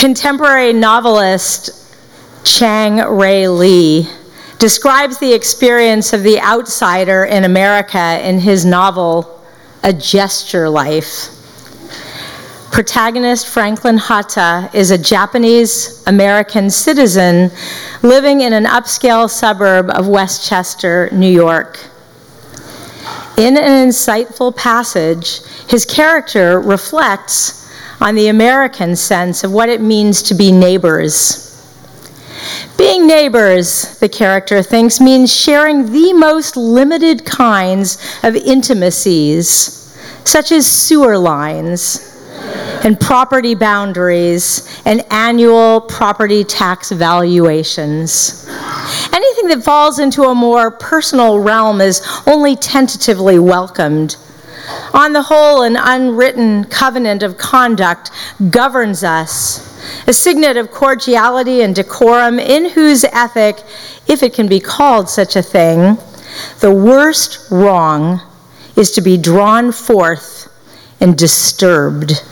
Contemporary novelist Chang Rae Lee describes the experience of the outsider in America in his novel, A Gesture Life. Protagonist Franklin Hata is a Japanese American citizen living in an upscale suburb of Westchester, New York. In an insightful passage, his character reflects on the American sense of what it means to be neighbors. Being neighbors, the character thinks, means sharing the most limited kinds of intimacies, such as sewer lines and property boundaries and annual property tax valuations. Anything that falls into a more personal realm is only tentatively welcomed. On the whole, an unwritten covenant of conduct governs us, a signet of cordiality and decorum, in whose ethic, if it can be called such a thing, the worst wrong is to be drawn forth and disturbed.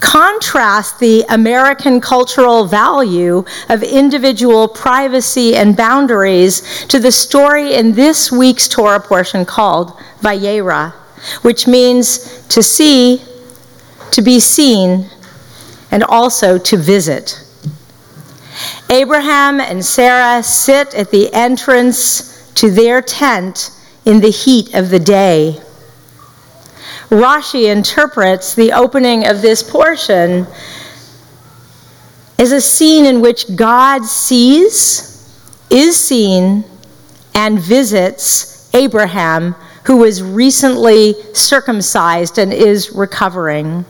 Contrast the American cultural value of individual privacy and boundaries to the story in this week's Torah portion called Vayera, which means to see, to be seen, and also to visit. Abraham and Sarah sit at the entrance to their tent in the heat of the day. Rashi interprets the opening of this portion as a scene in which God sees, is seen, and visits Abraham, who was recently circumcised and is recovering.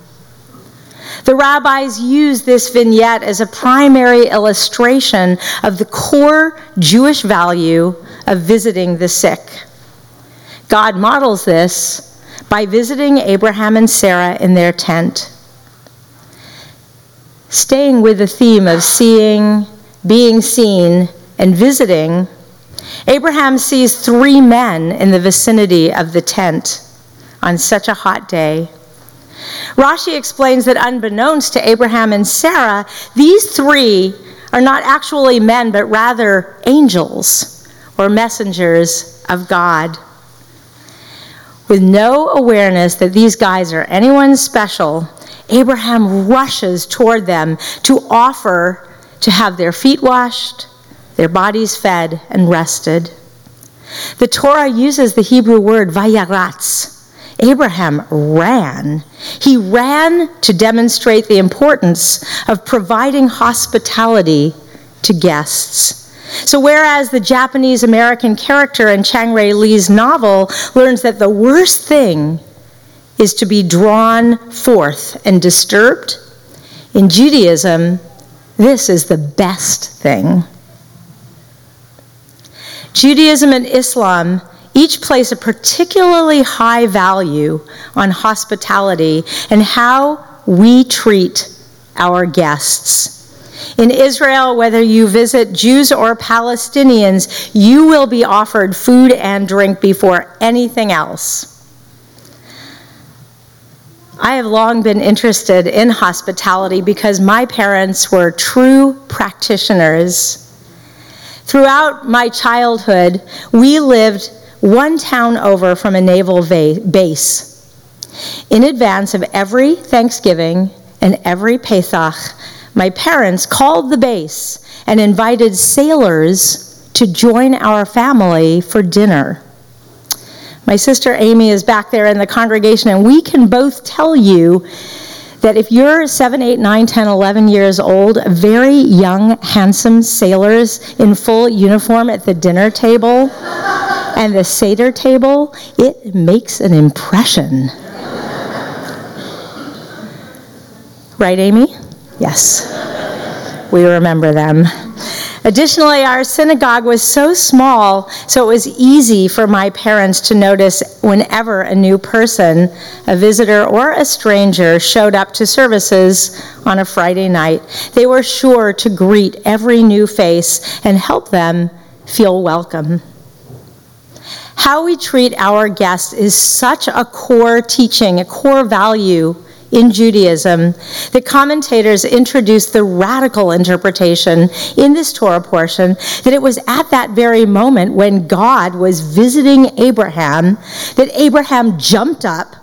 The rabbis use this vignette as a primary illustration of the core Jewish value of visiting the sick. God models this by visiting Abraham and Sarah in their tent. Staying with the theme of seeing, being seen, and visiting, Abraham sees three men in the vicinity of the tent on such a hot day. Rashi explains that unbeknownst to Abraham and Sarah, these three are not actually men, but rather angels or messengers of God with no awareness that these guys are anyone special, Abraham rushes toward them to offer to have their feet washed, their bodies fed, and rested. The Torah uses the Hebrew word vayaratz. Abraham ran. He ran to demonstrate the importance of providing hospitality to guests. So, whereas the Japanese American character in Chang Rae Lee's novel learns that the worst thing is to be drawn forth and disturbed, in Judaism, this is the best thing. Judaism and Islam each place a particularly high value on hospitality and how we treat our guests. In Israel, whether you visit Jews or Palestinians, you will be offered food and drink before anything else. I have long been interested in hospitality because my parents were true practitioners. Throughout my childhood, we lived one town over from a naval base. In advance of every Thanksgiving and every Pesach, my parents called the base and invited sailors to join our family for dinner. My sister Amy is back there in the congregation, and we can both tell you that if you're 7, 8, 9, 10, 11 years old, very young, handsome sailors in full uniform at the dinner table and the Seder table, it makes an impression. Right, Amy? Yes, we remember them. Additionally, our synagogue was so small, so it was easy for my parents to notice whenever a new person, a visitor or a stranger, showed up to services on a Friday night. They were sure to greet every new face and help them feel welcome. How we treat our guests is such a core teaching, a core value in Judaism the commentators introduced the radical interpretation in this Torah portion that it was at that very moment when God was visiting Abraham that Abraham jumped up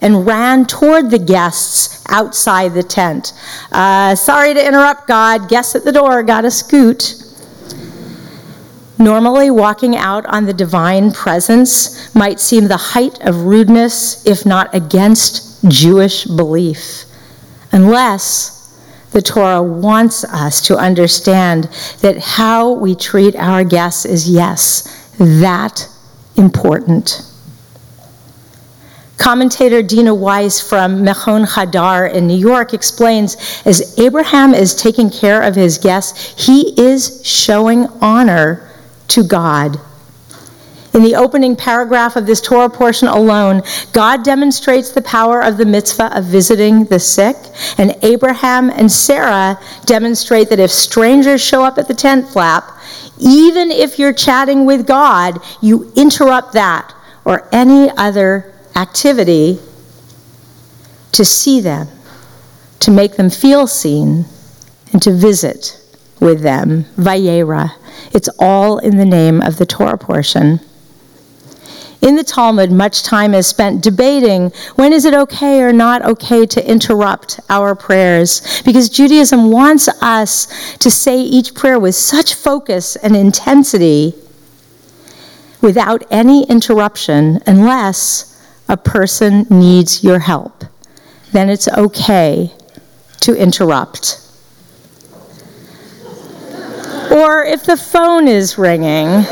and ran toward the guests outside the tent. Uh, sorry to interrupt, God. Guests at the door, got to scoot. Normally, walking out on the divine presence might seem the height of rudeness, if not against Jewish belief, unless the Torah wants us to understand that how we treat our guests is, yes, that important. Commentator Dena Weiss from Mechon Hadar in New York explains as Abraham is taking care of his guests, he is showing honor to God. In the opening paragraph of this Torah portion alone, God demonstrates the power of the mitzvah of visiting the sick, and Abraham and Sarah demonstrate that if strangers show up at the tent flap, even if you're chatting with God, you interrupt that or any other activity to see them, to make them feel seen, and to visit with them. Vayera. It's all in the name of the Torah portion. In the Talmud, much time is spent debating when is it okay or not okay to interrupt our prayers, because Judaism wants us to say each prayer with such focus and intensity without any interruption unless a person needs your help. Then it's okay to interrupt. Or if the phone is ringing,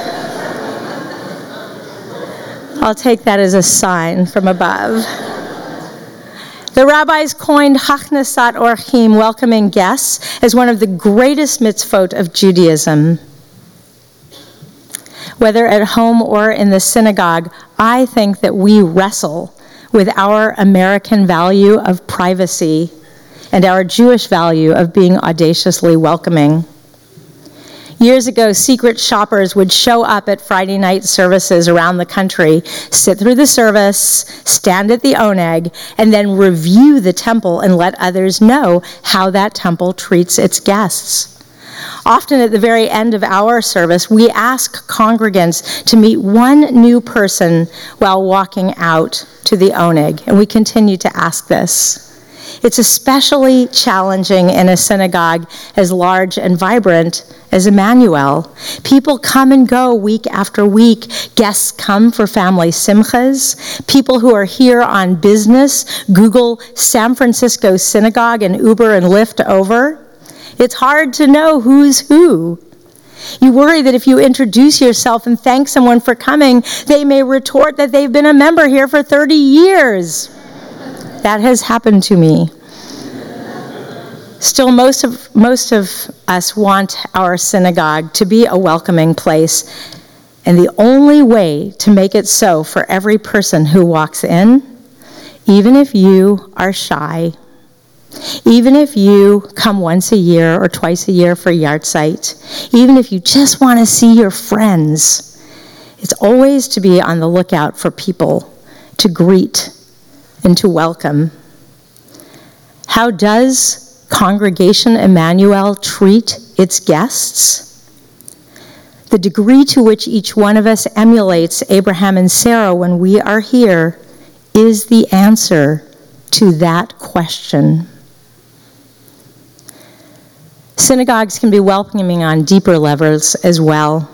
I'll take that as a sign from above. The rabbis coined Hachnasat Orchim, welcoming guests, as one of the greatest mitzvot of Judaism. Whether at home or in the synagogue, I think that we wrestle with our American value of privacy and our Jewish value of being audaciously welcoming. Years ago, secret shoppers would show up at Friday night services around the country, sit through the service, stand at the oneg, and then review the temple and let others know how that temple treats its guests. Often at the very end of our service, we ask congregants to meet one new person while walking out to the oneg, and we continue to ask this. It's especially challenging in a synagogue as large and vibrant as Emanu-El. People come and go week after week. Guests come for family simchas. People who are here on business Google San Francisco synagogue and Uber and Lyft over. It's hard to know who's who. You worry that if you introduce yourself and thank someone for coming, they may retort that they've been a member here for 30 years. That has happened to me. Still, most of, most of us want our synagogue to be a welcoming place. And the only way to make it so for every person who walks in, even if you are shy, even if you come once a year or twice a year for yahrzeit, even if you just want to see your friends, it's always to be on the lookout for people to greet and to welcome. How does Congregation Emanu-El treat its guests? The degree to which each one of us emulates Abraham and Sarah when we are here is the answer to that question. Synagogues can be welcoming on deeper levels as well.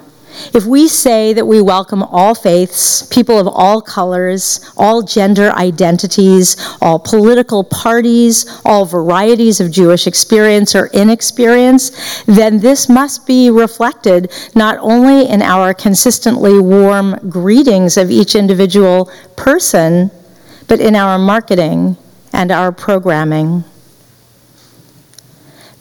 If we say that we welcome all faiths, people of all colors, all gender identities, all political parties, all varieties of Jewish experience or inexperience, then this must be reflected not only in our consistently warm greetings of each individual person, but in our marketing and our programming.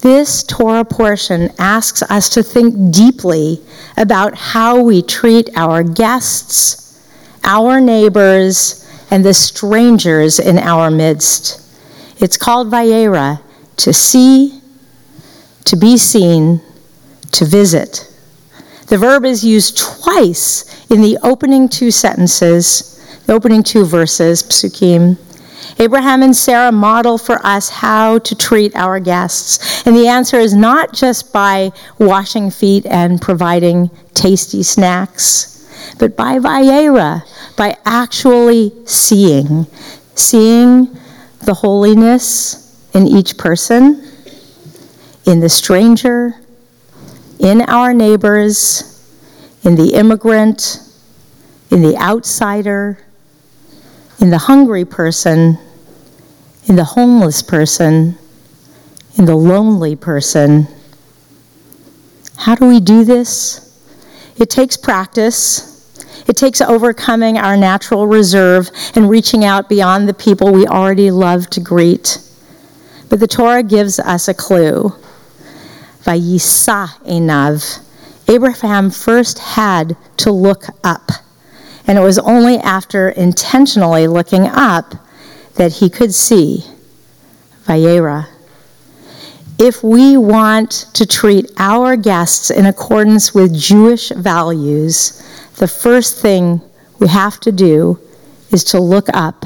This Torah portion asks us to think deeply about how we treat our guests, our neighbors, and the strangers in our midst. It's called Vayera, to see, to be seen, to visit. The verb is used twice in the opening two sentences, the opening two verses, psukim, Abraham and Sarah model for us how to treat our guests. And the answer is not just by washing feet and providing tasty snacks, but by Vayera, by actually seeing, seeing the holiness in each person, in the stranger, in our neighbors, in the immigrant, in the outsider, in the hungry person, in the homeless person, in the lonely person. How do we do this? It takes practice. It takes overcoming our natural reserve and reaching out beyond the people we already love to greet. But the Torah gives us a clue. Vayisa enav. Abraham first had to look up. And it was only after intentionally looking up that he could see Vayera. If we want to treat our guests in accordance with Jewish values, the first thing we have to do is to look up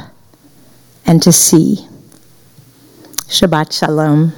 and to see. Shabbat Shalom.